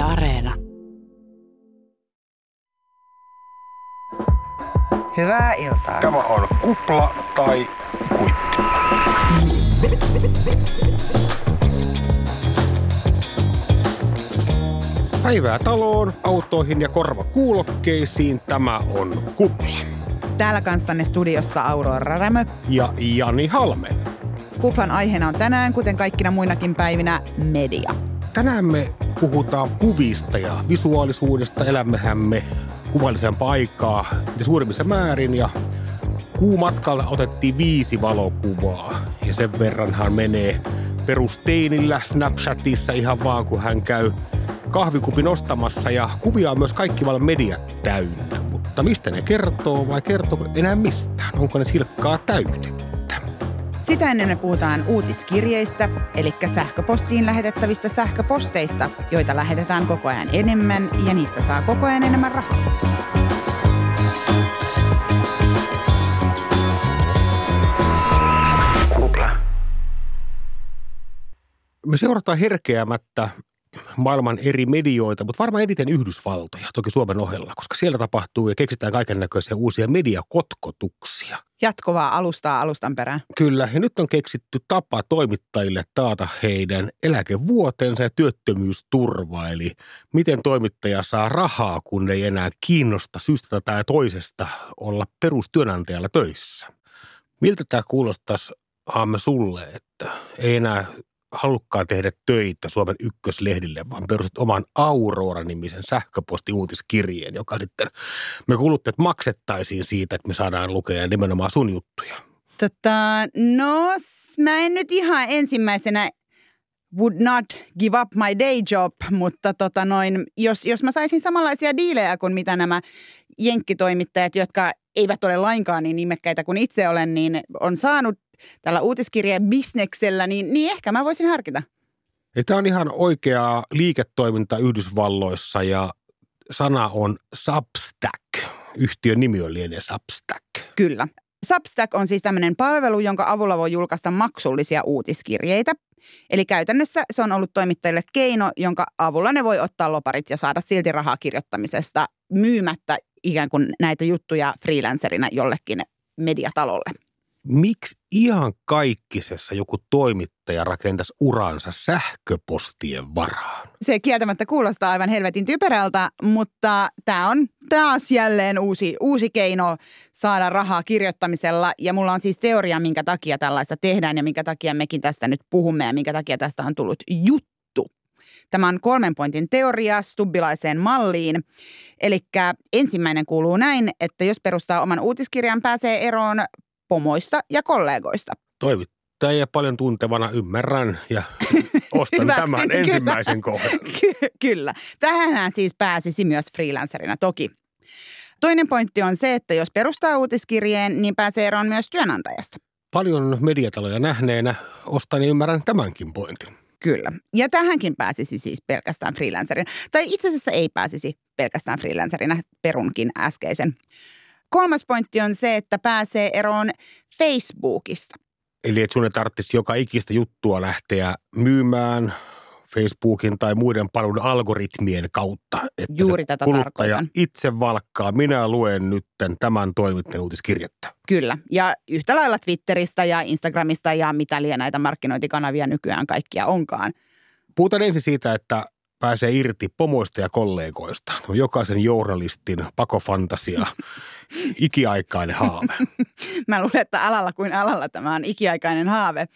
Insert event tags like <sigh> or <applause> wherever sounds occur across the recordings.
Yle Areena. Hyvää iltaa. Tämä on kupla tai kuitti. Päivää taloon, autoihin ja korvakuulokkeisiin. Tämä on kupla. Täällä kanssanne studiossa Aurora Rämö. Ja Jani Halme. Kuplan aiheena on tänään, kuten kaikkina muinakin päivinä, media. Tänään me puhutaan kuvista ja visuaalisuudesta. Elämmehän me kuvallisempaa aikaa ja suurimmissa määrin. Ja kuumatkalla otettiin viisi valokuvaa. Ja sen verranhan menee perusteinillä Snapchatissa ihan vaan, kun hän käy kahvikupin ostamassa. Ja kuvia on myös kaikki vallan mediat täynnä. Mutta mistä ne kertoo vai kertoo enää mistään? Onko ne silkkaa täytettä? Sitä ennen me puhutaan uutiskirjeistä, eli sähköpostiin lähetettävistä sähköposteista, joita lähetetään koko ajan enemmän ja niissä saa koko ajan enemmän rahaa. Me seurataan herkeämättä maailman eri medioita, mutta varmaan eniten Yhdysvaltoja, toki Suomen ohella, koska siellä tapahtuu ja keksitään kaiken näköisiä uusia mediakotkotuksia. Jatkuvaa alustaa alustan perään. Kyllä, ja nyt on keksitty tapa toimittajille taata heidän eläkevuotensa ja työttömyysturva, eli miten toimittaja saa rahaa, kun ei enää kiinnosta syystä tai toisesta olla perustyönantajalla töissä. Miltä tämä kuulostaisi Haamme sulle, että ei enää halukkaan tehdä töitä Suomen ykköslehdille, vaan perustat oman Aurora-nimisen sähköpostiuutiskirjeen, joka sitten me kuluttajat maksettaisiin siitä, että me saadaan lukea nimenomaan sun juttuja. Tota, no, mä en nyt ihan ensimmäisenä would not give up my day job, mutta tota noin, jos, jos mä saisin samanlaisia diilejä kuin mitä nämä jenkkitoimittajat, jotka eivät ole lainkaan niin nimekkäitä kuin itse olen, niin on saanut tällä uutiskirjeen bisneksellä, niin, niin ehkä mä voisin harkita. Tämä on ihan oikeaa liiketoiminta Yhdysvalloissa ja sana on Substack. Yhtiön nimi on lienee Substack. Kyllä. Substack on siis tämmöinen palvelu, jonka avulla voi julkaista maksullisia uutiskirjeitä. Eli käytännössä se on ollut toimittajille keino, jonka avulla ne voi ottaa loparit ja saada silti rahaa kirjoittamisesta myymättä ikään kuin näitä juttuja freelancerina jollekin mediatalolle. Miksi ihan kaikkisessa joku toimittaja rakentaisi uransa sähköpostien varaan? Se kieltämättä kuulostaa aivan helvetin typerältä, mutta tämä on taas jälleen uusi, uusi keino saada rahaa kirjoittamisella. Ja mulla on siis teoria, minkä takia tällaista tehdään ja minkä takia mekin tästä nyt puhumme ja minkä takia tästä on tullut juttu. Tämä on kolmen pointin teoria stubbilaiseen malliin. Eli ensimmäinen kuuluu näin, että jos perustaa oman uutiskirjan, pääsee eroon pomoista ja kollegoista. Toimittajia paljon tuntevana ymmärrän ja <laughs> ostan tämän kyllä. ensimmäisen kohdan. <laughs> Ky- kyllä. Tähänhän siis pääsisi myös freelancerina toki. Toinen pointti on se, että jos perustaa uutiskirjeen, niin pääsee eroon myös työnantajasta. Paljon mediataloja nähneenä ostan ja ymmärrän tämänkin pointin. Kyllä. Ja tähänkin pääsisi siis pelkästään freelancerina. Tai itse asiassa ei pääsisi pelkästään freelancerina, perunkin äskeisen. Kolmas pointti on se, että pääsee eroon Facebookista. Eli että sun ei tarvitsisi joka ikistä juttua lähteä myymään Facebookin tai muiden palvelun algoritmien kautta. Että Juuri tätä kuluttaja tarkoitan. itse valkkaa, minä luen nyt tämän toimittajan uutiskirjettä. Kyllä. Ja yhtä lailla Twitteristä ja Instagramista ja mitä liian näitä markkinointikanavia nykyään kaikkia onkaan. Puhutaan ensin siitä, että pääsee irti pomoista ja kollegoista. On jokaisen journalistin pakofantasia, <laughs> ikiaikainen haave. <laughs> Mä luulen, että alalla kuin alalla tämä on ikiaikainen haave.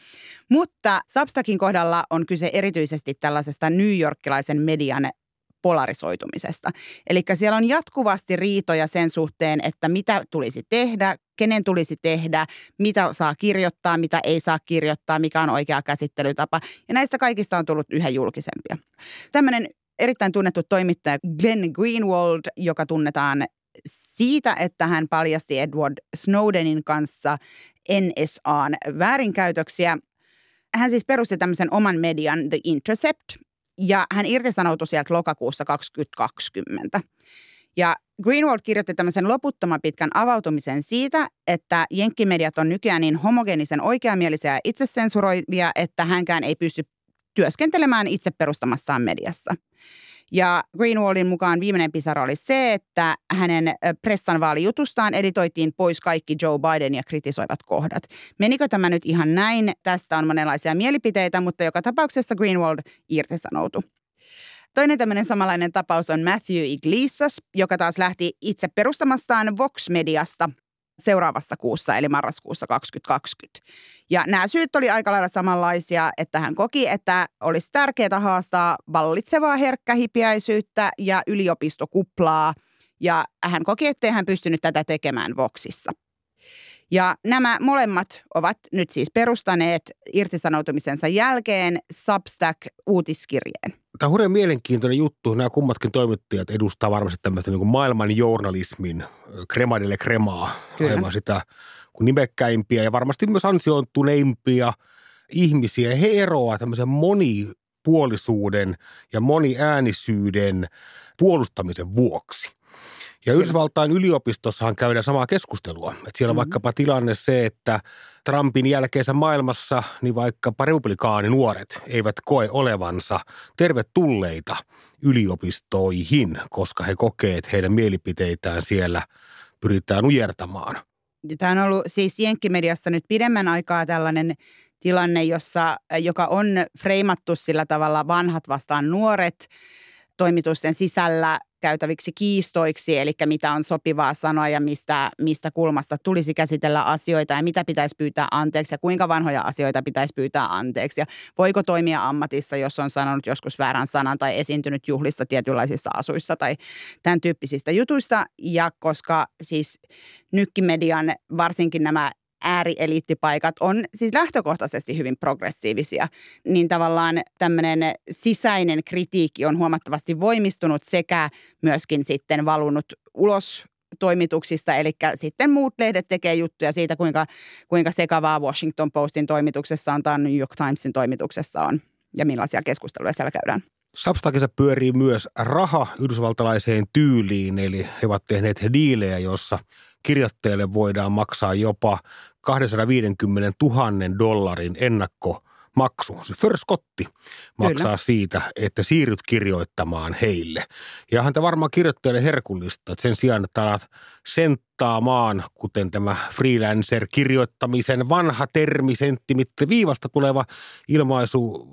Mutta Substackin kohdalla on kyse erityisesti tällaisesta New Yorkilaisen median polarisoitumisesta. Eli siellä on jatkuvasti riitoja sen suhteen, että mitä tulisi tehdä, kenen tulisi tehdä, mitä saa kirjoittaa, mitä ei saa kirjoittaa, mikä on oikea käsittelytapa. Ja näistä kaikista on tullut yhä julkisempia. Tämmöinen erittäin tunnettu toimittaja Glenn Greenwald, joka tunnetaan siitä, että hän paljasti Edward Snowdenin kanssa NSAn väärinkäytöksiä. Hän siis perusti tämmöisen oman median The Intercept ja hän irtisanoutui sieltä lokakuussa 2020. Ja Greenwald kirjoitti tämmöisen loputtoman pitkän avautumisen siitä, että jenkkimediat on nykyään niin homogeenisen oikeamielisiä ja itsesensuroivia, että hänkään ei pysty työskentelemään itse perustamassaan mediassa. Ja Greenwaldin mukaan viimeinen pisara oli se, että hänen pressan vaalijutustaan editoitiin pois kaikki Joe Biden ja kritisoivat kohdat. Menikö tämä nyt ihan näin? Tästä on monenlaisia mielipiteitä, mutta joka tapauksessa Greenwald irtisanoutui. Toinen tämmöinen samanlainen tapaus on Matthew Iglesias, joka taas lähti itse perustamastaan Vox-mediasta seuraavassa kuussa, eli marraskuussa 2020. Ja nämä syyt oli aika lailla samanlaisia, että hän koki, että olisi tärkeää haastaa vallitsevaa herkkähipiäisyyttä ja yliopistokuplaa, ja hän koki, ettei hän pystynyt tätä tekemään Voxissa. Ja nämä molemmat ovat nyt siis perustaneet irtisanoutumisensa jälkeen Substack-uutiskirjeen. Tämä on hurjan mielenkiintoinen juttu. Nämä kummatkin toimittajat edustaa varmasti tämmöistä niin maailman journalismin kremadille kremaa. Kyllä. sitä kuin nimekkäimpiä ja varmasti myös ansioituneimpia ihmisiä. He eroavat tämmöisen monipuolisuuden ja moniäänisyyden puolustamisen vuoksi – ja Yhdysvaltain yliopistossahan käydään samaa keskustelua. Että siellä on mm-hmm. vaikkapa tilanne se, että Trumpin jälkeensä maailmassa niin vaikkapa nuoret eivät koe olevansa tervetulleita yliopistoihin, koska he kokevat, että heidän mielipiteitään siellä pyritään ujertamaan. Tämä on ollut siis Jenkkimediassa nyt pidemmän aikaa tällainen tilanne, jossa, joka on freimattu sillä tavalla vanhat vastaan nuoret toimitusten sisällä käytäviksi kiistoiksi, eli mitä on sopivaa sanoa ja mistä, mistä kulmasta tulisi käsitellä asioita ja mitä pitäisi pyytää anteeksi ja kuinka vanhoja asioita pitäisi pyytää anteeksi ja voiko toimia ammatissa, jos on sanonut joskus väärän sanan tai esiintynyt juhlissa tietynlaisissa asuissa tai tämän tyyppisistä jutuista. Ja koska siis nykkimedian varsinkin nämä äärieliittipaikat on siis lähtökohtaisesti hyvin progressiivisia, niin tavallaan tämmöinen sisäinen kritiikki on huomattavasti voimistunut sekä myöskin sitten valunut ulos toimituksista, eli sitten muut lehdet tekee juttuja siitä, kuinka, kuinka sekavaa Washington Postin toimituksessa on tai New York Timesin toimituksessa on ja millaisia keskusteluja siellä käydään. Substackissa pyörii myös raha yhdysvaltalaiseen tyyliin, eli he ovat tehneet diilejä, jossa kirjoittajalle voidaan maksaa jopa 250 000 dollarin ennakko maksu, siis förskotti maksaa Kyllä. siitä, että siirryt kirjoittamaan heille. Ja hän varmaan kirjoittajalle herkullista, että sen sijaan, että alat senttaamaan, kuten tämä freelancer-kirjoittamisen vanha termi, senttimitte viivasta tuleva ilmaisu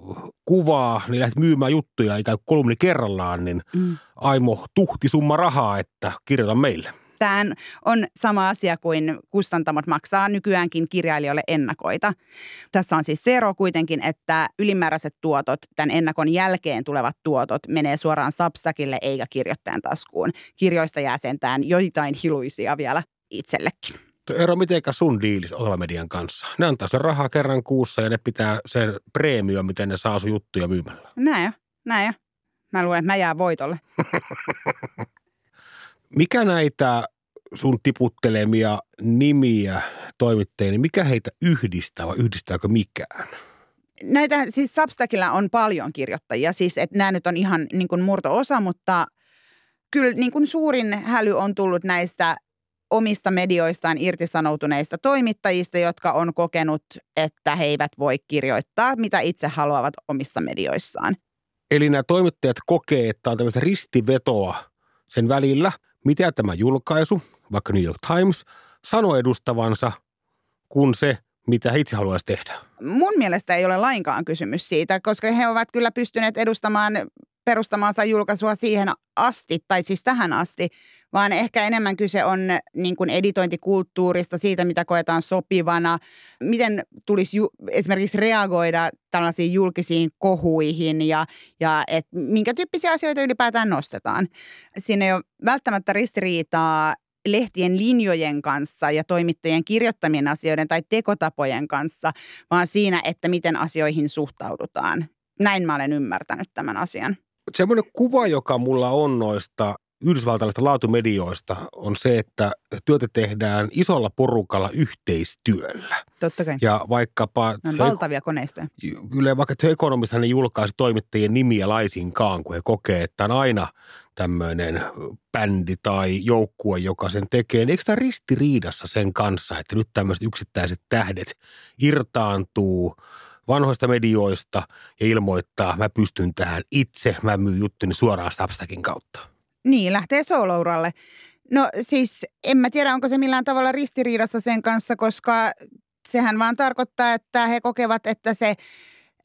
kuvaa, niin lähdet myymään juttuja ikään kuin kolumni kerrallaan, niin mm. aimo tuhti summa rahaa, että kirjoita meille. Tämä on sama asia kuin kustantamot maksaa nykyäänkin kirjailijoille ennakoita. Tässä on siis se ero kuitenkin, että ylimääräiset tuotot, tämän ennakon jälkeen tulevat tuotot, menee suoraan Substackille eikä kirjoittajan taskuun. Kirjoista jää sentään joitain hiluisia vielä itsellekin. Ero, mitenkä sun diilis median kanssa? Ne antaa sen rahaa kerran kuussa ja ne pitää sen preemio, miten ne saa sun juttuja myymällä. Näin jo, näin jo. Mä luulen, että mä jään voitolle. <laughs> Mikä näitä sun tiputtelemia nimiä toimittajia, niin mikä heitä yhdistää vai yhdistääkö mikään? Näitä siis Substackilla on paljon kirjoittajia, siis että nämä nyt on ihan niin kuin murto-osa, mutta kyllä niin kuin suurin häly on tullut näistä omista medioistaan irtisanoutuneista toimittajista, jotka on kokenut, että he eivät voi kirjoittaa, mitä itse haluavat omissa medioissaan. Eli nämä toimittajat kokee, että on tämmöistä ristivetoa sen välillä, mitä tämä julkaisu, vaikka New York Times, sanoo edustavansa, kun se, mitä itse haluaisi tehdä. Mun mielestä ei ole lainkaan kysymys siitä, koska he ovat kyllä pystyneet edustamaan perustamaansa julkaisua siihen asti, tai siis tähän asti, vaan ehkä enemmän kyse on niin kuin editointikulttuurista, siitä mitä koetaan sopivana, miten tulisi ju- esimerkiksi reagoida tällaisiin julkisiin kohuihin ja, ja et minkä tyyppisiä asioita ylipäätään nostetaan. Siinä ei ole välttämättä ristiriitaa lehtien linjojen kanssa ja toimittajien kirjoittamien asioiden tai tekotapojen kanssa, vaan siinä, että miten asioihin suhtaudutaan. Näin mä olen ymmärtänyt tämän asian. Semmoinen kuva, joka mulla on noista yhdysvaltalaisista laatumedioista on se, että työtä tehdään isolla porukalla yhteistyöllä. Totta kai. Ja vaikkapa... Ne on valtavia koneistoja. Kyllä, vaikka The Economist ne julkaisi toimittajien nimiä laisinkaan, kun he kokee, että on aina tämmöinen bändi tai joukkue, joka sen tekee. Niin eikö tämä ristiriidassa sen kanssa, että nyt tämmöiset yksittäiset tähdet irtaantuu vanhoista medioista ja ilmoittaa, mä pystyn tähän itse, mä myyn juttuni suoraan Substackin kautta. Niin, lähtee soolouralle. No siis en mä tiedä, onko se millään tavalla ristiriidassa sen kanssa, koska sehän vaan tarkoittaa, että he kokevat, että se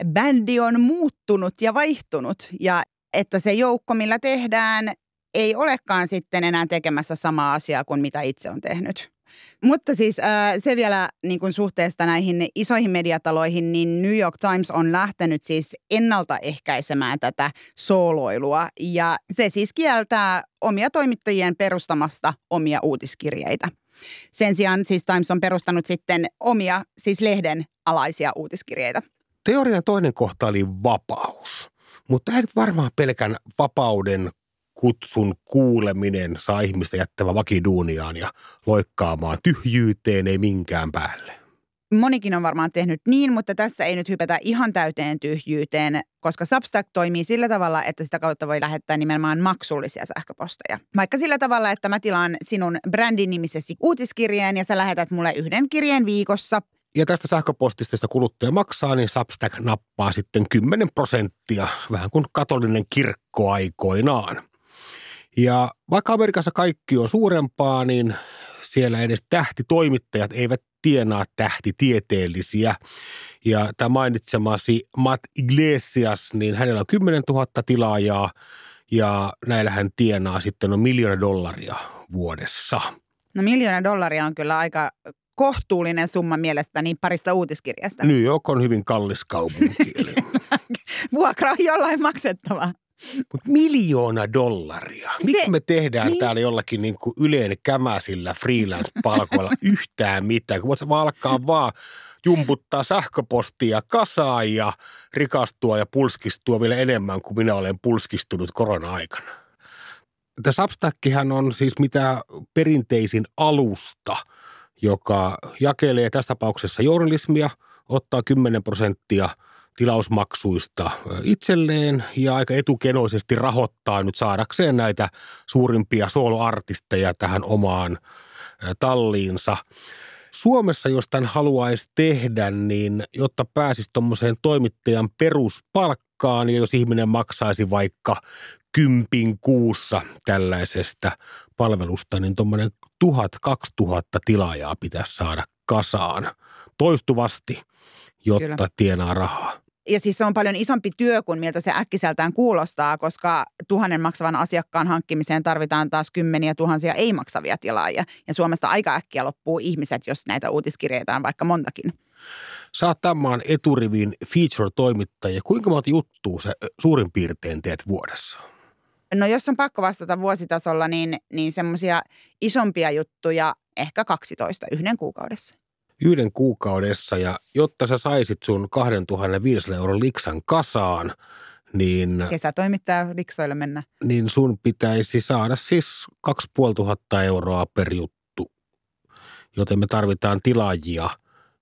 bändi on muuttunut ja vaihtunut ja että se joukko, millä tehdään, ei olekaan sitten enää tekemässä samaa asiaa kuin mitä itse on tehnyt. Mutta siis äh, se vielä niin kuin suhteesta näihin isoihin mediataloihin, niin New York Times on lähtenyt siis ennaltaehkäisemään tätä sooloilua. Ja se siis kieltää omia toimittajien perustamasta omia uutiskirjeitä. Sen sijaan siis Times on perustanut sitten omia, siis lehden alaisia uutiskirjeitä. Teorian toinen kohta oli vapaus. Mutta nyt varmaan pelkän vapauden kutsun kuuleminen saa ihmistä jättävä vakiduuniaan ja loikkaamaan tyhjyyteen ei minkään päälle. Monikin on varmaan tehnyt niin, mutta tässä ei nyt hypätä ihan täyteen tyhjyyteen, koska Substack toimii sillä tavalla, että sitä kautta voi lähettää nimenomaan maksullisia sähköposteja. Vaikka sillä tavalla, että mä tilaan sinun brändin nimisesi uutiskirjeen ja sä lähetät mulle yhden kirjeen viikossa. Ja tästä sähköpostista, josta kuluttaja maksaa, niin Substack nappaa sitten 10 prosenttia, vähän kuin katolinen kirkko aikoinaan. Ja vaikka Amerikassa kaikki on suurempaa, niin siellä edes tähtitoimittajat eivät tienaa tähtitieteellisiä. Ja tämä mainitsemasi Matt Iglesias, niin hänellä on 10 000 tilaajaa ja näillä hän tienaa sitten on miljoona dollaria vuodessa. No miljoona dollaria on kyllä aika kohtuullinen summa mielestäni parista uutiskirjasta. New York on hyvin kallis kaupunki. <laughs> Vuokra on jollain maksettava. Mutta miljoona dollaria. Miksi me tehdään niin. täällä jollakin niin kuin yleen kämäsillä freelance-palkoilla <laughs> yhtään mitään? Kun voit alkaa vaan jumputtaa sähköpostia kasaan ja rikastua ja pulskistua vielä enemmän kuin minä olen pulskistunut korona-aikana. Tämä Substackihan on siis mitä perinteisin alusta, joka jakelee tässä tapauksessa journalismia, ottaa 10 prosenttia – tilausmaksuista itselleen ja aika etukenoisesti rahoittaa nyt saadakseen näitä suurimpia soloartisteja tähän omaan talliinsa. Suomessa, jos tämän haluaisi tehdä, niin jotta pääsisi tuommoiseen toimittajan peruspalkkaan ja jos ihminen maksaisi vaikka kympin kuussa tällaisesta palvelusta, niin tuommoinen tuhat, kaksi tuhatta tilaajaa pitäisi saada kasaan toistuvasti, jotta Kyllä. tienaa rahaa ja siis se on paljon isompi työ kuin miltä se äkkiseltään kuulostaa, koska tuhannen maksavan asiakkaan hankkimiseen tarvitaan taas kymmeniä tuhansia ei-maksavia tilaajia. Ja Suomesta aika äkkiä loppuu ihmiset, jos näitä uutiskirjeitä on vaikka montakin. Sä oot tämän eturivin feature-toimittaja. Kuinka monta juttua sä suurin piirtein teet vuodessa? No jos on pakko vastata vuositasolla, niin, niin semmoisia isompia juttuja ehkä 12 yhden kuukaudessa yhden kuukaudessa ja jotta sä saisit sun 2500 euron liksan kasaan, niin... Kesätoimittaja liksoille mennä. Niin sun pitäisi saada siis 2500 euroa per juttu, joten me tarvitaan tilaajia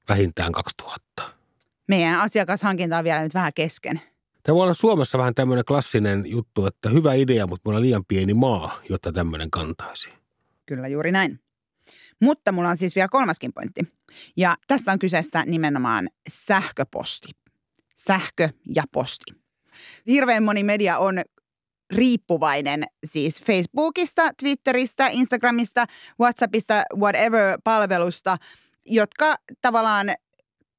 vähintään 2000. Meidän asiakashankinta on vielä nyt vähän kesken. Tämä voi olla Suomessa vähän tämmöinen klassinen juttu, että hyvä idea, mutta meillä on liian pieni maa, jotta tämmöinen kantaisi. Kyllä juuri näin. Mutta mulla on siis vielä kolmaskin pointti. Ja tässä on kyseessä nimenomaan sähköposti. Sähkö ja posti. Hirveän moni media on riippuvainen siis Facebookista, Twitteristä, Instagramista, WhatsAppista, whatever palvelusta, jotka tavallaan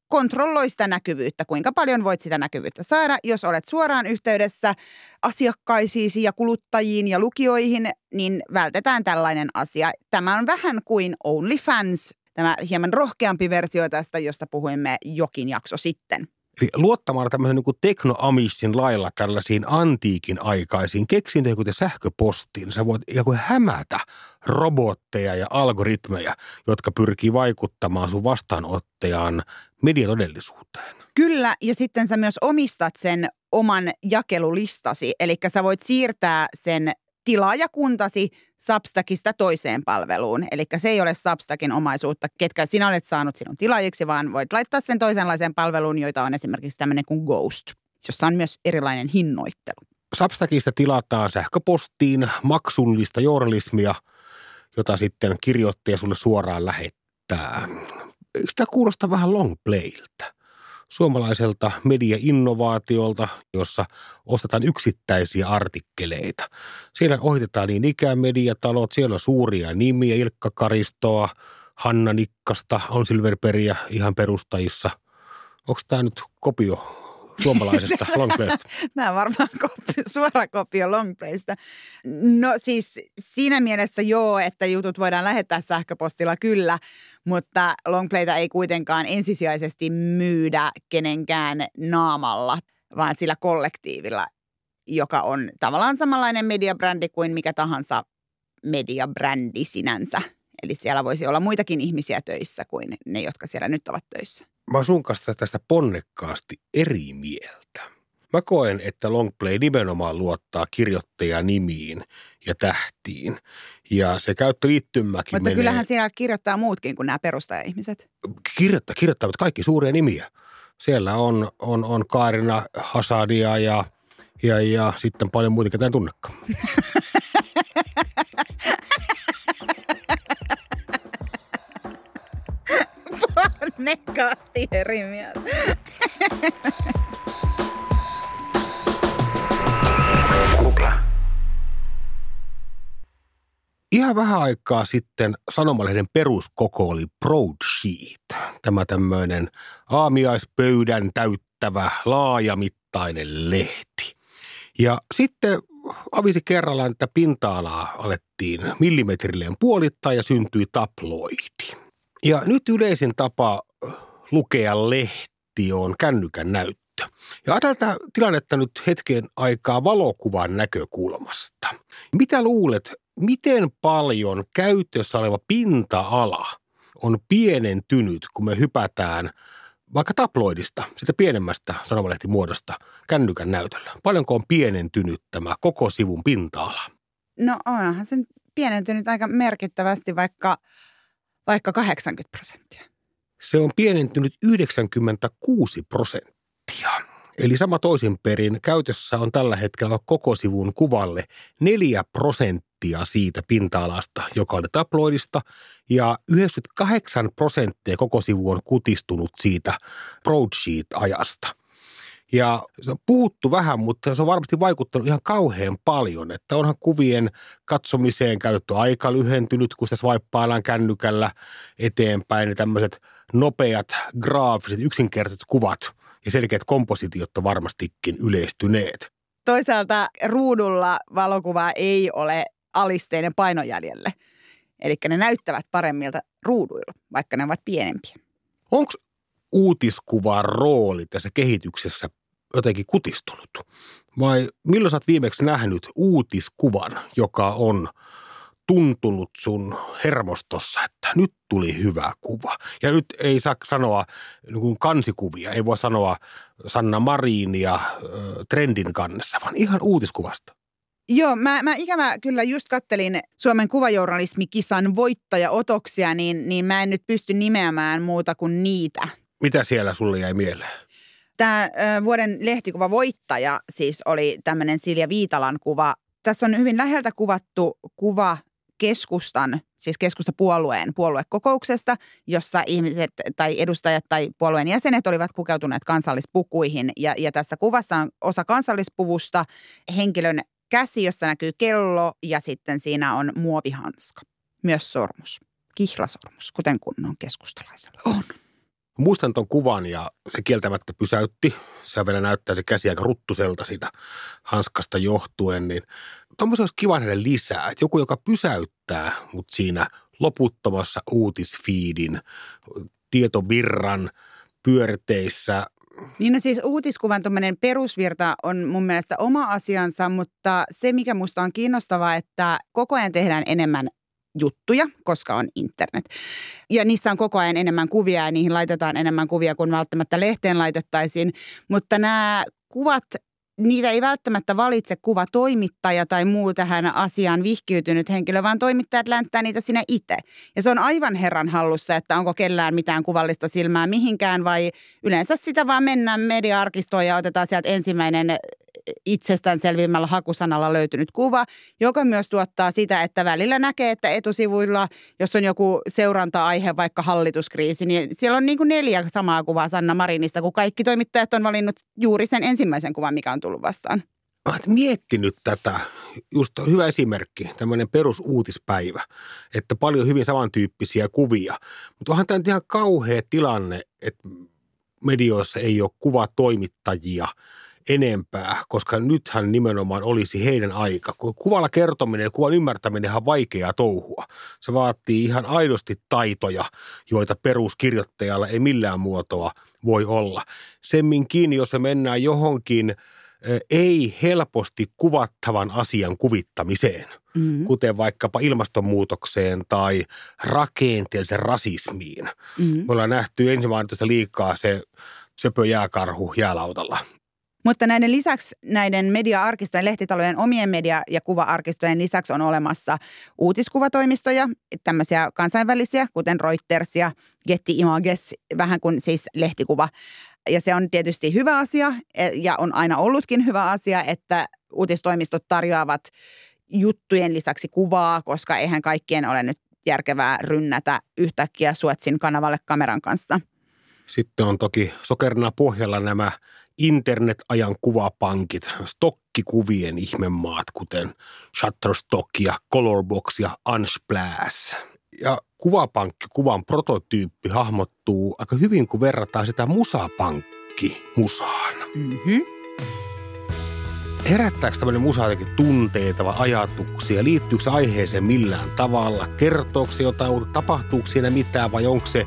kontrolloi sitä näkyvyyttä, kuinka paljon voit sitä näkyvyyttä saada. Jos olet suoraan yhteydessä asiakkaisiisi ja kuluttajiin ja lukijoihin, niin vältetään tällainen asia. Tämä on vähän kuin OnlyFans, tämä hieman rohkeampi versio tästä, josta puhuimme jokin jakso sitten. Eli luottamalla tämmöisen niin teknoamissin lailla tällaisiin antiikin aikaisiin keksintöihin, kuten sähköpostiin, sä voit joku hämätä robotteja ja algoritmeja, jotka pyrkii vaikuttamaan sun vastaanottajan mediatodellisuuteen. Kyllä, ja sitten sä myös omistat sen oman jakelulistasi, eli sä voit siirtää sen tilaajakuntasi Substackista toiseen palveluun. Eli se ei ole Substackin omaisuutta, ketkä sinä olet saanut sinun tilaajiksi, vaan voit laittaa sen toisenlaiseen palveluun, joita on esimerkiksi tämmöinen kuin Ghost, jossa on myös erilainen hinnoittelu. Substackista tilataan sähköpostiin maksullista journalismia, jota sitten kirjoittaja sulle suoraan lähettää. Eikö tämä kuulosta vähän long playltä? Suomalaiselta media-innovaatiolta, jossa ostetaan yksittäisiä artikkeleita. Siellä ohitetaan niin ikään mediatalot, siellä on suuria nimiä, Ilkka Karistoa, Hanna Nikkasta, on Silverperiä ihan perustajissa. Onko tämä nyt kopio suomalaisesta <laughs> longplaysta? Tämä on varmaan kopio, suora kopio longplaysta. No siis siinä mielessä joo, että jutut voidaan lähettää sähköpostilla kyllä, mutta longplayta ei kuitenkaan ensisijaisesti myydä kenenkään naamalla, vaan sillä kollektiivilla, joka on tavallaan samanlainen mediabrändi kuin mikä tahansa mediabrändi sinänsä. Eli siellä voisi olla muitakin ihmisiä töissä kuin ne, jotka siellä nyt ovat töissä mä sun kanssa tästä ponnekkaasti eri mieltä. Mä koen, että Longplay nimenomaan luottaa kirjoittajanimiin ja tähtiin. Ja se käyttöliittymäkin Mutta menee... kyllähän siellä kirjoittaa muutkin kuin nämä perustajaihmiset. Kirjoittaa, kirjoittavat kaikki suuria nimiä. Siellä on, on, on Kaarina Hasadia ja, ja, ja sitten paljon muita, ketä en tunnekaan. <laughs> onnekkaasti eri mieltä. Ihan vähän aikaa sitten Sanomalehden peruskoko oli Broadsheet. Tämä tämmöinen aamiaispöydän täyttävä laajamittainen lehti. Ja sitten avisi kerrallaan, että pinta-alaa alettiin millimetrilleen puolittaa ja syntyi tabloidi. Ja nyt yleisin tapa lukea lehti on kännykän näyttö. Ja ajatellaan tilannetta nyt hetken aikaa valokuvan näkökulmasta. Mitä luulet, miten paljon käytössä oleva pinta-ala on pienentynyt, kun me hypätään vaikka tabloidista, sitä pienemmästä sanomalehtimuodosta kännykän näytöllä? Paljonko on pienentynyt tämä koko sivun pinta-ala? No onhan se pienentynyt aika merkittävästi, vaikka – vaikka 80 prosenttia? Se on pienentynyt 96 prosenttia. Eli sama toisin perin, käytössä on tällä hetkellä koko sivun kuvalle 4 prosenttia siitä pinta-alasta, joka oli tabloidista, ja 98 prosenttia koko sivu on kutistunut siitä broadsheet-ajasta – ja se on puhuttu vähän, mutta se on varmasti vaikuttanut ihan kauhean paljon, että onhan kuvien katsomiseen käytetty aika lyhentynyt, kun sitä swipeaillaan kännykällä eteenpäin. Ja tämmöiset nopeat, graafiset, yksinkertaiset kuvat ja selkeät kompositiot on varmastikin yleistyneet. Toisaalta ruudulla valokuva ei ole alisteinen painojäljelle. Eli ne näyttävät paremmilta ruuduilla, vaikka ne ovat pienempiä. Onko uutiskuvan rooli tässä kehityksessä jotenkin kutistunut? Vai milloin sä oot viimeksi nähnyt uutiskuvan, joka on tuntunut sun hermostossa, että nyt tuli hyvä kuva. Ja nyt ei saa sanoa niin kansikuvia, ei voi sanoa Sanna Marinia äh, trendin kannessa, vaan ihan uutiskuvasta. Joo, mä, mä ikävä kyllä just kattelin Suomen kuvajournalismikisan voittajaotoksia, niin, niin mä en nyt pysty nimeämään muuta kuin niitä mitä siellä sulle jäi mieleen? Tämä vuoden lehtikuva voittaja siis oli tämmöinen Silja Viitalan kuva. Tässä on hyvin läheltä kuvattu kuva keskustan, siis keskustapuolueen puoluekokouksesta, jossa ihmiset tai edustajat tai puolueen jäsenet olivat pukeutuneet kansallispukuihin. Ja, ja tässä kuvassa on osa kansallispuvusta, henkilön käsi, jossa näkyy kello ja sitten siinä on muovihanska. Myös sormus, kihlasormus, kuten kunnon keskustalaisella on. Muistan tuon kuvan ja se kieltämättä pysäytti. Se vielä näyttää se käsi aika ruttuselta siitä hanskasta johtuen, niin tuommoisen olisi kiva nähdä lisää. Että joku, joka pysäyttää mut siinä loputtomassa uutisfiidin, tietovirran pyörteissä. Niin no siis uutiskuvan perusvirta on mun mielestä oma asiansa, mutta se mikä musta on kiinnostavaa, että koko ajan tehdään enemmän juttuja, koska on internet. Ja niissä on koko ajan enemmän kuvia ja niihin laitetaan enemmän kuvia kuin välttämättä lehteen laitettaisiin. Mutta nämä kuvat niitä ei välttämättä valitse kuvatoimittaja tai muu tähän asiaan vihkiytynyt henkilö, vaan toimittajat länttää niitä sinä itse. Ja se on aivan herran hallussa, että onko kellään mitään kuvallista silmää mihinkään vai yleensä sitä vaan mennään media-arkistoon ja otetaan sieltä ensimmäinen itsestäänselvimmällä hakusanalla löytynyt kuva, joka myös tuottaa sitä, että välillä näkee, että etusivuilla, jos on joku seuranta-aihe, vaikka hallituskriisi, niin siellä on niin kuin neljä samaa kuvaa Sanna Marinista, kun kaikki toimittajat on valinnut juuri sen ensimmäisen kuvan, mikä on tullut vastaan. Mä miettinyt tätä, just hyvä esimerkki, tämmöinen perusuutispäivä, että paljon hyvin samantyyppisiä kuvia. Mutta onhan tämä ihan kauhea tilanne, että medioissa ei ole kuvatoimittajia enempää, koska nythän nimenomaan olisi heidän aika. Kuvalla kertominen ja kuvan ymmärtäminen on vaikeaa touhua. Se vaatii ihan aidosti taitoja, joita peruskirjoittajalla ei millään muotoa voi olla. Semminkin, jos me mennään johonkin – ei helposti kuvattavan asian kuvittamiseen, mm-hmm. kuten vaikkapa ilmastonmuutokseen tai rakenteellisen rasismiin. Mm-hmm. Me ollaan nähty ensimmäistä liikaa se söpö jääkarhu jäälautalla. Mutta näiden lisäksi näiden media-arkistojen, lehtitalojen omien media- ja kuva-arkistojen lisäksi on olemassa uutiskuvatoimistoja, tämmöisiä kansainvälisiä, kuten Reuters ja Getty Images, vähän kuin siis lehtikuva ja se on tietysti hyvä asia e, ja on aina ollutkin hyvä asia, että uutistoimistot tarjoavat juttujen lisäksi kuvaa, koska eihän kaikkien ole nyt järkevää rynnätä yhtäkkiä Suetsin kanavalle kameran kanssa. Sitten on toki sokerina pohjalla nämä internet-ajan kuvapankit, stokkikuvien ihmemaat, kuten Shutterstock ja Colorbox ja Unsplash. Ja kuvapankki, kuvan prototyyppi hahmottuu aika hyvin, kun verrataan sitä musapankki musaan. Mm-hmm. Herättääkö tämmöinen musa jotenkin tunteita vai ajatuksia? Liittyykö se aiheeseen millään tavalla? Kertooko se jotain, tapahtuuko siinä mitään vai onko se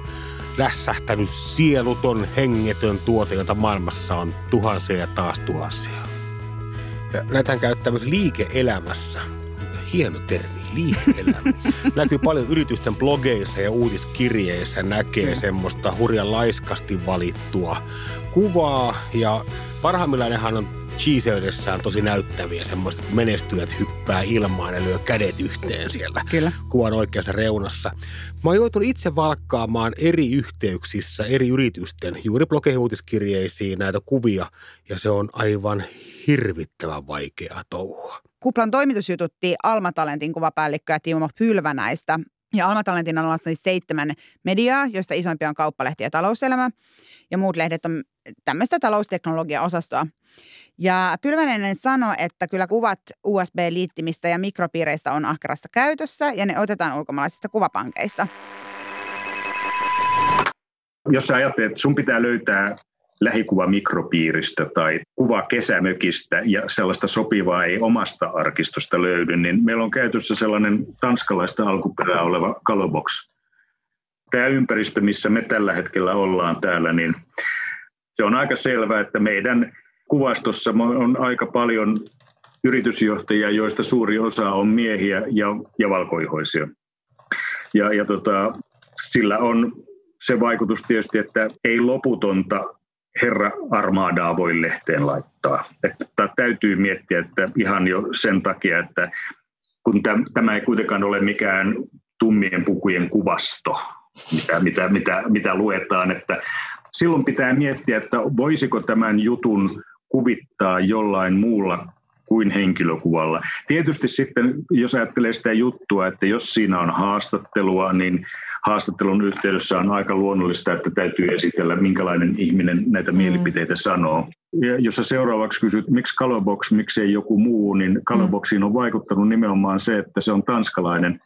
lässähtänyt sieluton, hengetön tuote, jota maailmassa on tuhansia ja taas tuhansia? Ja näitähän käyttää myös liike-elämässä. Hieno termi liikkeellä. <laughs> Näkyy paljon yritysten blogeissa ja uutiskirjeissä näkee mm. semmoista hurjan laiskasti valittua kuvaa ja parhaimmillaan on cheeseydessään tosi näyttäviä semmoista, kun menestyjät hyppää ilmaan ja lyö kädet yhteen siellä Kyllä. kuvan oikeassa reunassa. Mä oon joutunut itse valkkaamaan eri yhteyksissä, eri yritysten, juuri blogeihin näitä kuvia, ja se on aivan hirvittävän vaikeaa touhua. Kuplan toimitus jututti Alma Talentin kuvapäällikköä Timo Pylvänäistä. Ja Alma Talentin on olemassa siis seitsemän mediaa, joista isoimpia on Kauppalehti ja Talouselämä. Ja muut lehdet on tämmöistä talousteknologia-osastoa. Ja Pylvänen sanoi, että kyllä kuvat USB-liittimistä ja mikropiireistä on ahkerassa käytössä ja ne otetaan ulkomaalaisista kuvapankeista. Jos sä ajattelet, että sun pitää löytää lähikuva mikropiiristä tai kuva kesämökistä ja sellaista sopivaa ei omasta arkistosta löydy, niin meillä on käytössä sellainen tanskalaista alkuperää oleva Calobox. Tämä ympäristö, missä me tällä hetkellä ollaan täällä, niin se on aika selvää, että meidän kuvastossa on aika paljon yritysjohtajia, joista suuri osa on miehiä ja, ja valkoihoisia. Ja, ja tota, sillä on se vaikutus tietysti, että ei loputonta herra armaadaa voi lehteen laittaa. Että täytyy miettiä, että ihan jo sen takia, että kun tämä ei kuitenkaan ole mikään tummien pukujen kuvasto, mitä, mitä, mitä, mitä luetaan, että silloin pitää miettiä, että voisiko tämän jutun kuvittaa jollain muulla kuin henkilökuvalla. Tietysti sitten, jos ajattelee sitä juttua, että jos siinä on haastattelua, niin haastattelun yhteydessä on aika luonnollista, että täytyy esitellä, minkälainen ihminen näitä mm. mielipiteitä sanoo. Ja jos sä seuraavaksi kysyt, miksi Colorbox, miksei joku muu, niin Colorboxiin on vaikuttanut nimenomaan se, että se on tanskalainen.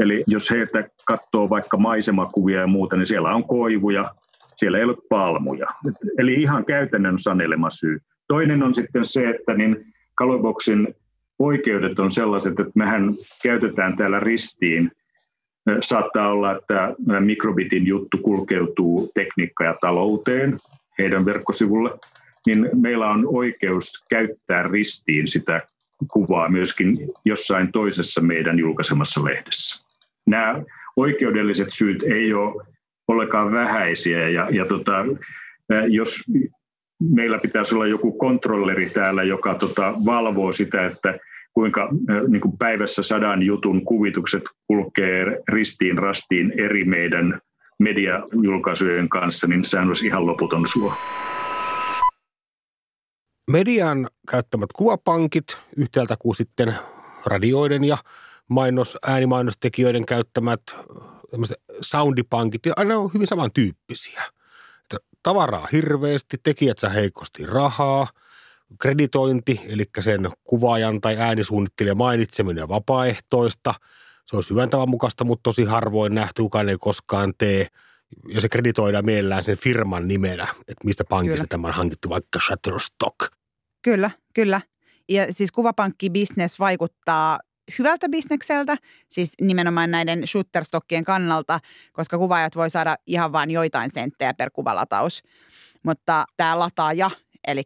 Eli jos heitä katsoo vaikka maisemakuvia ja muuta, niin siellä on koivuja, siellä ei ole palmuja. Eli ihan käytännön sanelema syy. Toinen on sitten se, että niin Colorboxin oikeudet on sellaiset, että mehän käytetään täällä ristiin Saattaa olla, että mikrobitin juttu kulkeutuu tekniikka- ja talouteen heidän verkkosivulle, niin meillä on oikeus käyttää ristiin sitä kuvaa myöskin jossain toisessa meidän julkaisemassa lehdessä. Nämä oikeudelliset syyt ei ole ollenkaan vähäisiä ja, ja tota, jos meillä pitäisi olla joku kontrolleri täällä, joka tota, valvoo sitä, että kuinka niin kuin päivässä sadan jutun kuvitukset kulkee ristiin rastiin eri meidän mediajulkaisujen kanssa, niin sehän olisi ihan loputon suo. Median käyttämät kuvapankit yhtäältä kuin sitten radioiden ja mainos, äänimainostekijöiden käyttämät soundipankit, ja aina on hyvin samantyyppisiä. Että tavaraa hirveästi, tekijät saa heikosti rahaa, kreditointi, eli sen kuvaajan tai äänisuunnittelijan mainitseminen vapaaehtoista. Se on syventävän mukaista, mutta tosi harvoin nähty, kukaan ei koskaan tee. Ja se kreditoidaan mielellään sen firman nimenä, että mistä pankista kyllä. tämä on hankittu, vaikka Shutterstock. Kyllä, kyllä. Ja siis kuvapankkibisnes vaikuttaa hyvältä bisnekseltä, siis nimenomaan näiden shooterstokkien kannalta, koska kuvaajat voi saada ihan vain joitain senttejä per kuvalataus. Mutta tämä lataaja, eli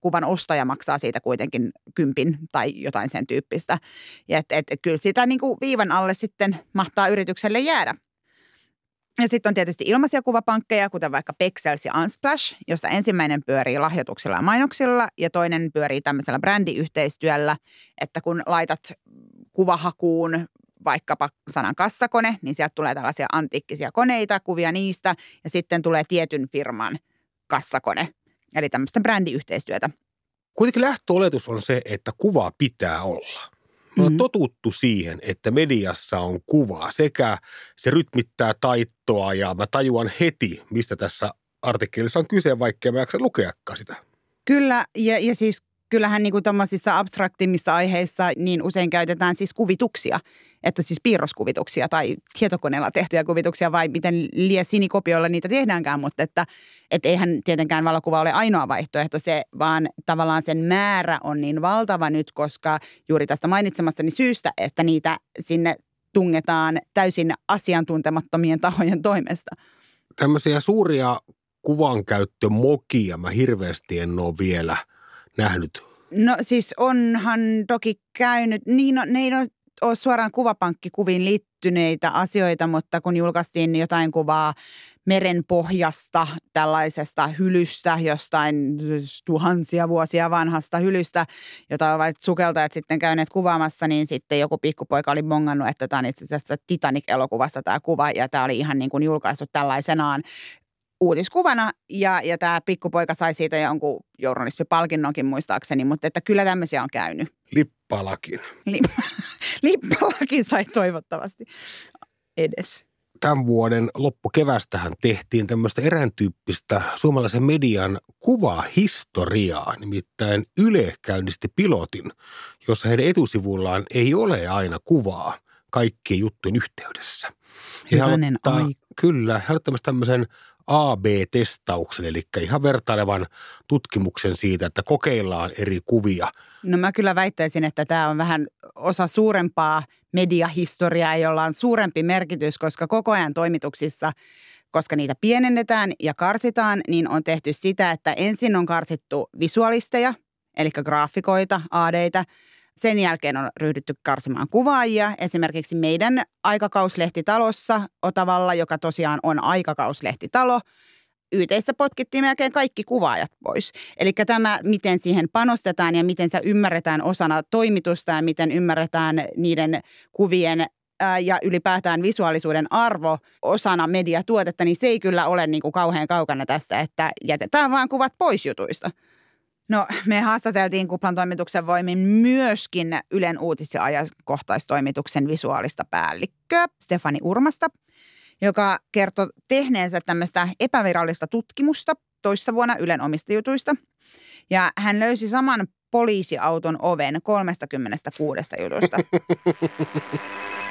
kuvan ostaja maksaa siitä kuitenkin kympin tai jotain sen tyyppistä. Ja et, et, kyllä sitä niin kuin viivan alle sitten mahtaa yritykselle jäädä. Ja sitten on tietysti ilmaisia kuvapankkeja, kuten vaikka Pexels ja Unsplash, josta ensimmäinen pyörii lahjoituksilla ja mainoksilla ja toinen pyörii tämmöisellä brändiyhteistyöllä, että kun laitat kuvahakuun vaikkapa sanan kassakone, niin sieltä tulee tällaisia antiikkisia koneita, kuvia niistä ja sitten tulee tietyn firman kassakone, eli tämmöistä brändiyhteistyötä. Kuitenkin lähtöoletus on se, että kuvaa pitää olla. Me on mm-hmm. totuttu siihen, että mediassa on kuva sekä se rytmittää taittoa ja mä tajuan heti, mistä tässä artikkelissa on kyse, vaikka mä jaksa lukeakaan sitä. Kyllä, ja, ja siis kyllähän niin kuin abstraktimmissa aiheissa niin usein käytetään siis kuvituksia, että siis piirroskuvituksia tai tietokoneella tehtyjä kuvituksia vai miten lie sinikopioilla niitä tehdäänkään, mutta että et eihän tietenkään valokuva ole ainoa vaihtoehto se, vaan tavallaan sen määrä on niin valtava nyt, koska juuri tästä mainitsemassani syystä, että niitä sinne tungetaan täysin asiantuntemattomien tahojen toimesta. Tämmöisiä suuria kuvankäyttömokia mä hirveästi en ole vielä – nähnyt? No siis onhan toki käynyt, niin ne ei ole suoraan kuvapankkikuviin liittyneitä asioita, mutta kun julkaistiin jotain kuvaa merenpohjasta, tällaisesta hylystä, jostain tuhansia vuosia vanhasta hylystä, jota ovat sukeltajat sitten käyneet kuvaamassa, niin sitten joku pikkupoika oli bongannut, että tämä on itse asiassa Titanic-elokuvasta tämä kuva, ja tämä oli ihan niin kuin julkaistu tällaisenaan uutiskuvana ja, ja tämä pikkupoika sai siitä jonkun journalismipalkinnonkin muistaakseni, mutta että kyllä tämmöisiä on käynyt. Lippalakin. Lip- <laughs> Lippalakin sai toivottavasti edes. Tämän vuoden loppukevästähän tehtiin tämmöistä eräntyyppistä suomalaisen median kuvahistoriaa, nimittäin Yle käynnisti pilotin, jossa heidän etusivullaan ei ole aina kuvaa kaikkien juttujen yhteydessä. Hyvänen aika. Kyllä, he tämmöisen AB-testauksen, eli ihan vertailevan tutkimuksen siitä, että kokeillaan eri kuvia. No mä kyllä väittäisin, että tämä on vähän osa suurempaa mediahistoriaa, jolla on suurempi merkitys, koska koko ajan toimituksissa koska niitä pienennetään ja karsitaan, niin on tehty sitä, että ensin on karsittu visualisteja, eli graafikoita, aadeita, sen jälkeen on ryhdytty karsimaan kuvaajia. Esimerkiksi meidän aikakauslehtitalossa Otavalla, joka tosiaan on aikakauslehtitalo, YTissä potkittiin melkein kaikki kuvaajat pois. Eli tämä, miten siihen panostetaan ja miten se ymmärretään osana toimitusta ja miten ymmärretään niiden kuvien ja ylipäätään visuaalisuuden arvo osana mediatuotetta, niin se ei kyllä ole niin kuin kauhean kaukana tästä, että jätetään vaan kuvat pois jutuista. No me haastateltiin Kuplan toimituksen voimin myöskin Ylen uutis- ja ajankohtaistoimituksen visuaalista päällikköä Stefani Urmasta, joka kertoi tehneensä tämmöistä epävirallista tutkimusta toissa vuonna Ylen omista jutuista. Ja hän löysi saman poliisiauton oven 36 jutusta. <laughs>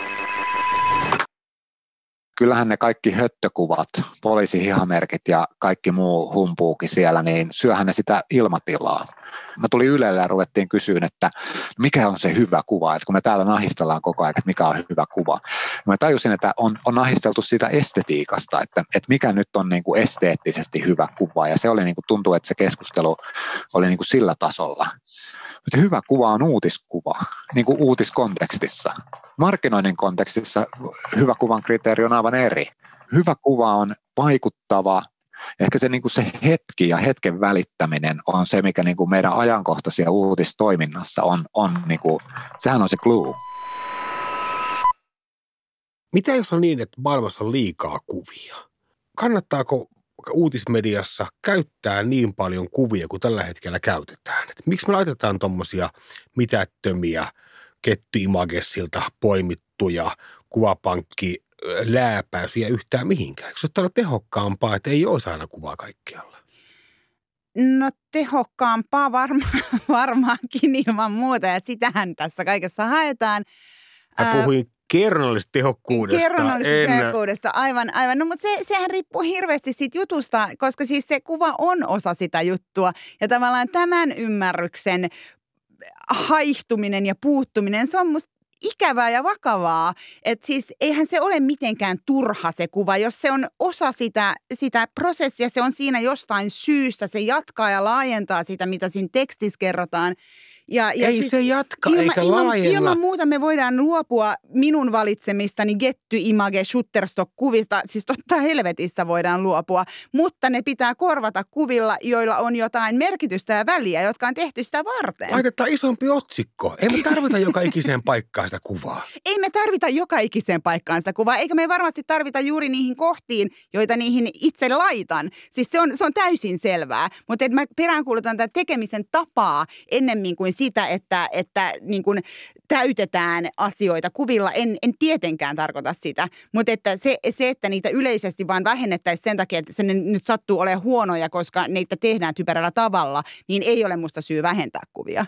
kyllähän ne kaikki höttökuvat, poliisihihamerkit ja kaikki muu humpuukin siellä, niin syöhän ne sitä ilmatilaa. Mä tulin Ylelle ja ruvettiin kysyä, että mikä on se hyvä kuva, että kun me täällä nahistellaan koko ajan, että mikä on hyvä kuva. Mä tajusin, että on, on nahisteltu sitä estetiikasta, että, että mikä nyt on niin kuin esteettisesti hyvä kuva, ja se oli niin kuin, tuntuu, että se keskustelu oli niin kuin sillä tasolla. Mutta hyvä kuva on uutiskuva, <laughs> niin kuin uutiskontekstissa. Markkinoinnin kontekstissa hyvä kuvan kriteeri on aivan eri. Hyvä kuva on vaikuttava, ehkä se, niin kuin se hetki ja hetken välittäminen on se, mikä niin kuin meidän ajankohtaisia uutistoiminnassa on, on niin kuin, sehän on se glue. Mitä jos on niin, että maailmassa on liikaa kuvia? Kannattaako uutismediassa käyttää niin paljon kuvia kuin tällä hetkellä käytetään? Et miksi me laitetaan tuommoisia mitättömiä kettyimagessilta poimittuja kuvapankki lääpäysiä yhtään mihinkään? Eikö se ole tehokkaampaa, että ei olisi aina kuvaa kaikkialla? No tehokkaampaa varma, <laughs> varmaankin ilman muuta ja sitähän tässä kaikessa haetaan. Mä puhuin kerronnallisesta tehokkuudesta. Kerronnallisesta en... tehokkuudesta, aivan, aivan. No mutta se, sehän riippuu hirveästi siitä jutusta, koska siis se kuva on osa sitä juttua. Ja tavallaan tämän ymmärryksen haihtuminen ja puuttuminen, se on musta ikävää ja vakavaa. Että siis eihän se ole mitenkään turha se kuva, jos se on osa sitä, sitä prosessia, se on siinä jostain syystä, se jatkaa ja laajentaa sitä, mitä siinä tekstissä kerrotaan. Ja, ja Ei siis se jatka ilma, eikä ilman, laajenna. Ilman muuta me voidaan luopua minun valitsemistani Getty Image Shutterstock-kuvista. Siis totta helvetissä voidaan luopua, mutta ne pitää korvata kuvilla, joilla on jotain merkitystä ja väliä, jotka on tehty sitä varten. Laitetaan isompi otsikko. Ei me tarvita joka ikiseen paikkaan sitä kuvaa. Ei me tarvita joka ikiseen paikkaan sitä kuvaa, eikä me varmasti tarvita juuri niihin kohtiin, joita niihin itse laitan. Siis se on, se on täysin selvää, mutta mä peräänkuulutan tätä tekemisen tapaa ennemmin kuin sitä, että, että niin kuin täytetään asioita kuvilla. En, en tietenkään tarkoita sitä, mutta että se, se, että niitä yleisesti vaan vähennettäisiin sen takia, että se nyt sattuu olemaan huonoja, koska niitä tehdään typerällä tavalla, niin ei ole musta syy vähentää kuvia.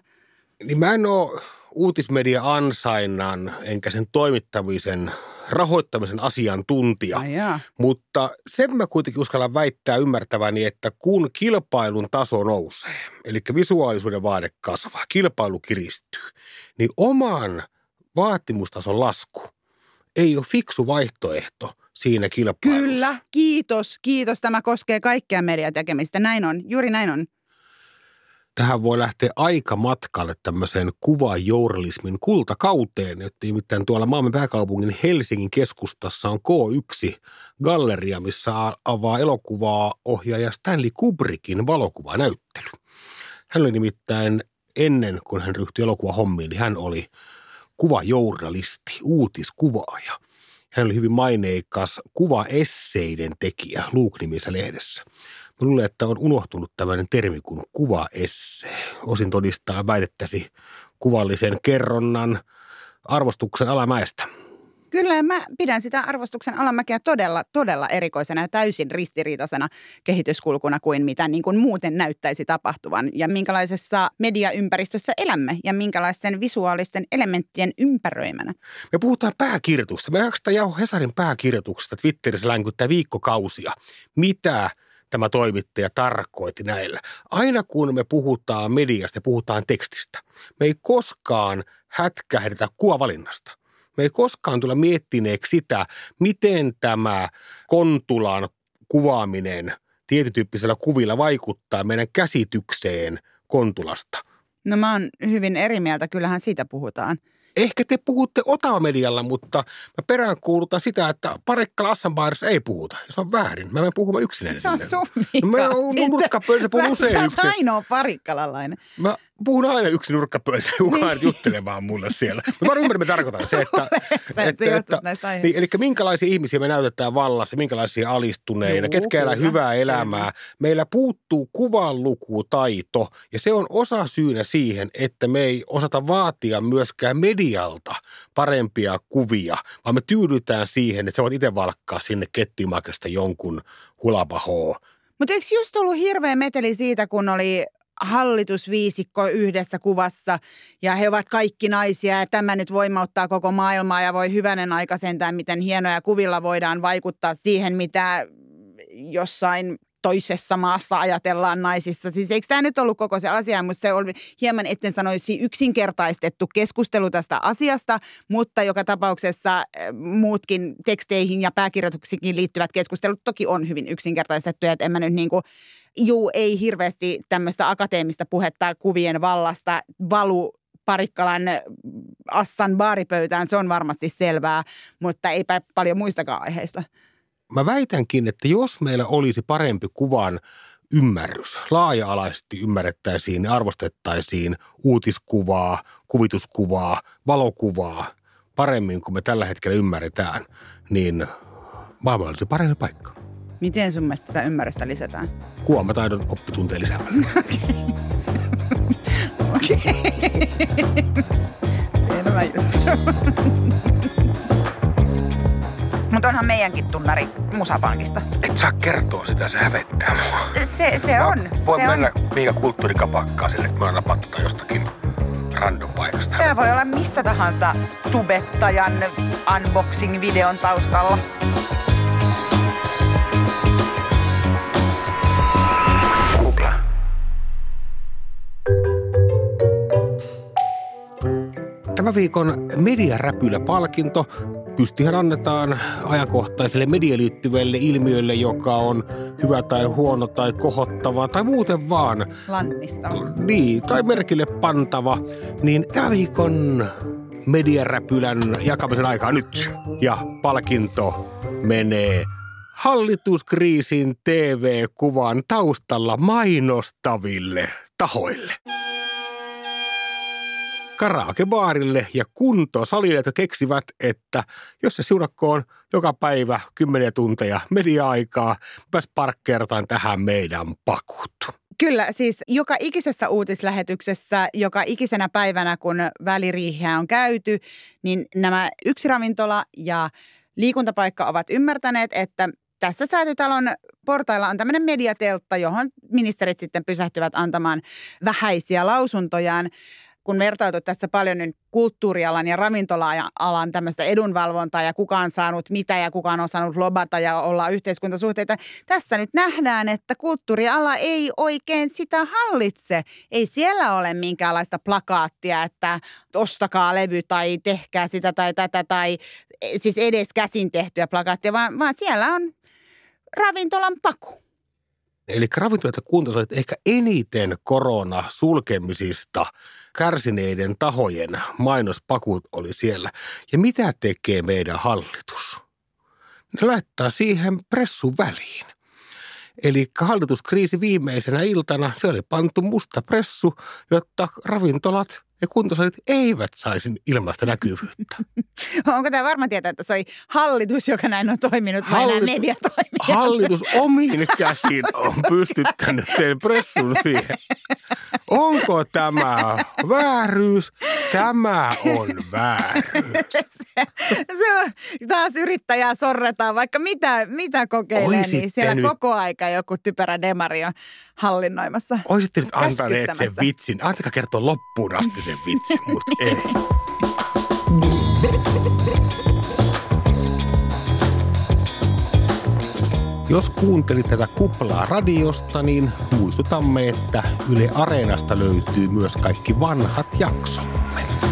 Niin mä en ole uutismedia ansainnan enkä sen toimittamisen rahoittamisen asiantuntija. Ai Mutta sen mä kuitenkin uskallan väittää ymmärtäväni, että kun kilpailun taso nousee, eli visuaalisuuden vaade kasvaa, kilpailu kiristyy, niin oman vaatimustason lasku ei ole fiksu vaihtoehto siinä kilpailussa. Kyllä, kiitos, kiitos. Tämä koskee kaikkea mediatekemistä. Näin on, juuri näin on tähän voi lähteä aika matkalle tämmöiseen kuvajournalismin kultakauteen. Että nimittäin tuolla maamme pääkaupungin Helsingin keskustassa on K1 galleria, missä avaa elokuvaa ohjaaja Stanley Kubrickin valokuvanäyttely. Hän oli nimittäin ennen kuin hän ryhtyi elokuvahommiin, niin hän oli kuvajournalisti, uutiskuvaaja. Hän oli hyvin maineikas kuvaesseiden tekijä Luuk-nimisessä lehdessä – Mä luulen, että on unohtunut tämmöinen termi kuin kuvaesse. Osin todistaa väitettäsi kuvallisen kerronnan arvostuksen alamäestä. Kyllä, mä pidän sitä arvostuksen alamäkeä todella, todella erikoisena ja täysin ristiriitaisena kehityskulkuna kuin mitä niin kuin muuten näyttäisi tapahtuvan. Ja minkälaisessa mediaympäristössä elämme ja minkälaisten visuaalisten elementtien ympäröimänä. Me puhutaan pääkirjoitusta. Me jaksetaan jauho Hesarin pääkirjoituksesta Twitterissä länkyttää viikkokausia. Mitä tämä toimittaja tarkoitti näillä. Aina kun me puhutaan mediasta ja puhutaan tekstistä, me ei koskaan hätkähdetä kuvavalinnasta. Me ei koskaan tulla miettineeksi sitä, miten tämä Kontulan kuvaaminen tietytyyppisellä kuvilla vaikuttaa meidän käsitykseen Kontulasta. No mä oon hyvin eri mieltä, kyllähän siitä puhutaan – Ehkä te puhutte Otava-medialla, mutta mä peräänkuulutan sitä, että Parikkala Assanbaarissa ei puhuta. Se on väärin. Mä menen puhumaan yksinäinen. Se on sun vika. No, mä oon nurkkapöydässä puhun usein yksin. Sä ainoa parikkalalainen. Mä puhun aina yksi nurkkapöydässä, kukaan <laughs> niin. juttelemaan mulle siellä. Mä vaan ymmärrän, me tarkoitan se, että... <laughs> että, se että, näistä niin, eli minkälaisia ihmisiä me näytetään vallassa, minkälaisia alistuneina, Juu, ketkä elää hyvää elämää. Meillä puuttuu kuvanlukutaito ja se on osa syynä siihen, että me ei osata vaatia myöskään medialta parempia kuvia, vaan me tyydytään siihen, että sä voit itse valkkaa sinne kettimakasta jonkun hulapahoo. Mutta eikö just ollut hirveä meteli siitä, kun oli hallitusviisikko yhdessä kuvassa ja he ovat kaikki naisia ja tämä nyt voimauttaa koko maailmaa ja voi hyvänen aika sentään, miten hienoja kuvilla voidaan vaikuttaa siihen, mitä jossain toisessa maassa ajatellaan naisissa. Siis eikö tämä nyt ollut koko se asia, mutta se oli hieman, etten sanoisi yksinkertaistettu keskustelu tästä asiasta, mutta joka tapauksessa eh, muutkin teksteihin ja pääkirjoituksiin liittyvät keskustelut toki on hyvin yksinkertaistettuja, että en mä nyt niin kuin juu, ei hirveästi tämmöistä akateemista puhetta kuvien vallasta valu Parikkalan Assan baaripöytään, se on varmasti selvää, mutta eipä paljon muistakaan aiheista. Mä väitänkin, että jos meillä olisi parempi kuvan ymmärrys, laaja-alaisesti ymmärrettäisiin ja arvostettaisiin uutiskuvaa, kuvituskuvaa, valokuvaa paremmin kuin me tällä hetkellä ymmärretään, niin maailma olisi parempi paikka. Miten sun mielestä tätä ymmärrystä lisätään? Kuomataidon oppitunteja lisäämällä. <laughs> Okei. Selvä juttu. Mutta onhan meidänkin tunnari Musapankista. Et saa kertoa sitä, se hävettää mua. Se, se on. Voin se mennä on. mihinkä kulttuurikapakkaan sille, että me ollaan napattu jostakin random paikasta. Tämä voi olla missä tahansa tubettajan unboxing-videon taustalla. Tämä viikon mediaräpylä-palkinto pystihän annetaan ajankohtaiselle mediaan liittyvälle ilmiölle, joka on hyvä tai huono tai kohottava tai muuten vaan Lannista. niin, tai merkille pantava, niin tämän viikon mediaräpylän jakamisen aikaa nyt. Ja palkinto menee hallituskriisin TV-kuvan taustalla mainostaville tahoille. Karaokebaarille ja kuntosalille, jotka keksivät, että jos se siunakkoon joka päivä kymmeniä tunteja media-aikaa, pääs parkkeerataan tähän meidän pakut. Kyllä, siis joka ikisessä uutislähetyksessä, joka ikisenä päivänä, kun väliriihiä on käyty, niin nämä yksi ravintola ja liikuntapaikka ovat ymmärtäneet, että tässä säätytalon portailla on tämmöinen mediateltta, johon ministerit sitten pysähtyvät antamaan vähäisiä lausuntojaan kun vertautu tässä paljon nyt kulttuurialan ja ravintola-alan tämmöistä edunvalvontaa ja kuka on saanut mitä ja kuka on osannut lobata ja olla yhteiskuntasuhteita. Tässä nyt nähdään, että kulttuuriala ei oikein sitä hallitse. Ei siellä ole minkäänlaista plakaattia, että ostakaa levy tai tehkää sitä tai tätä tai siis edes käsin tehtyä plakaattia, vaan, vaan siellä on ravintolan paku. Eli ravintolat ja kuntosalit ehkä eniten korona sulkemisista kärsineiden tahojen mainospakut oli siellä. Ja mitä tekee meidän hallitus? Ne laittaa siihen pressun väliin. Eli hallituskriisi viimeisenä iltana, se oli pantu musta pressu, jotta ravintolat ja kuntosalit eivät saisi ilmaista näkyvyyttä. <laughs> Onko tämä varma tieto, että se oli hallitus, joka näin on toiminut, vai nämä mediatoimijat? Hallitus omiin <laughs> käsin on pystyttänyt sen pressun siihen. Onko tämä vääryys? Tämä on vääryys. <laughs> se, se on, taas yrittäjää sorretaan, vaikka mitä, mitä kokeilee, Oisitte niin siellä nyt- koko aika joku typerä demari on hallinnoimassa. Olisitte nyt antaneet sen vitsin. Antakaa kertoa loppuun asti sen vitsin, mutta <laughs> ei. Jos kuuntelit tätä kuplaa radiosta, niin muistutamme, että Yle Areenasta löytyy myös kaikki vanhat jaksomme.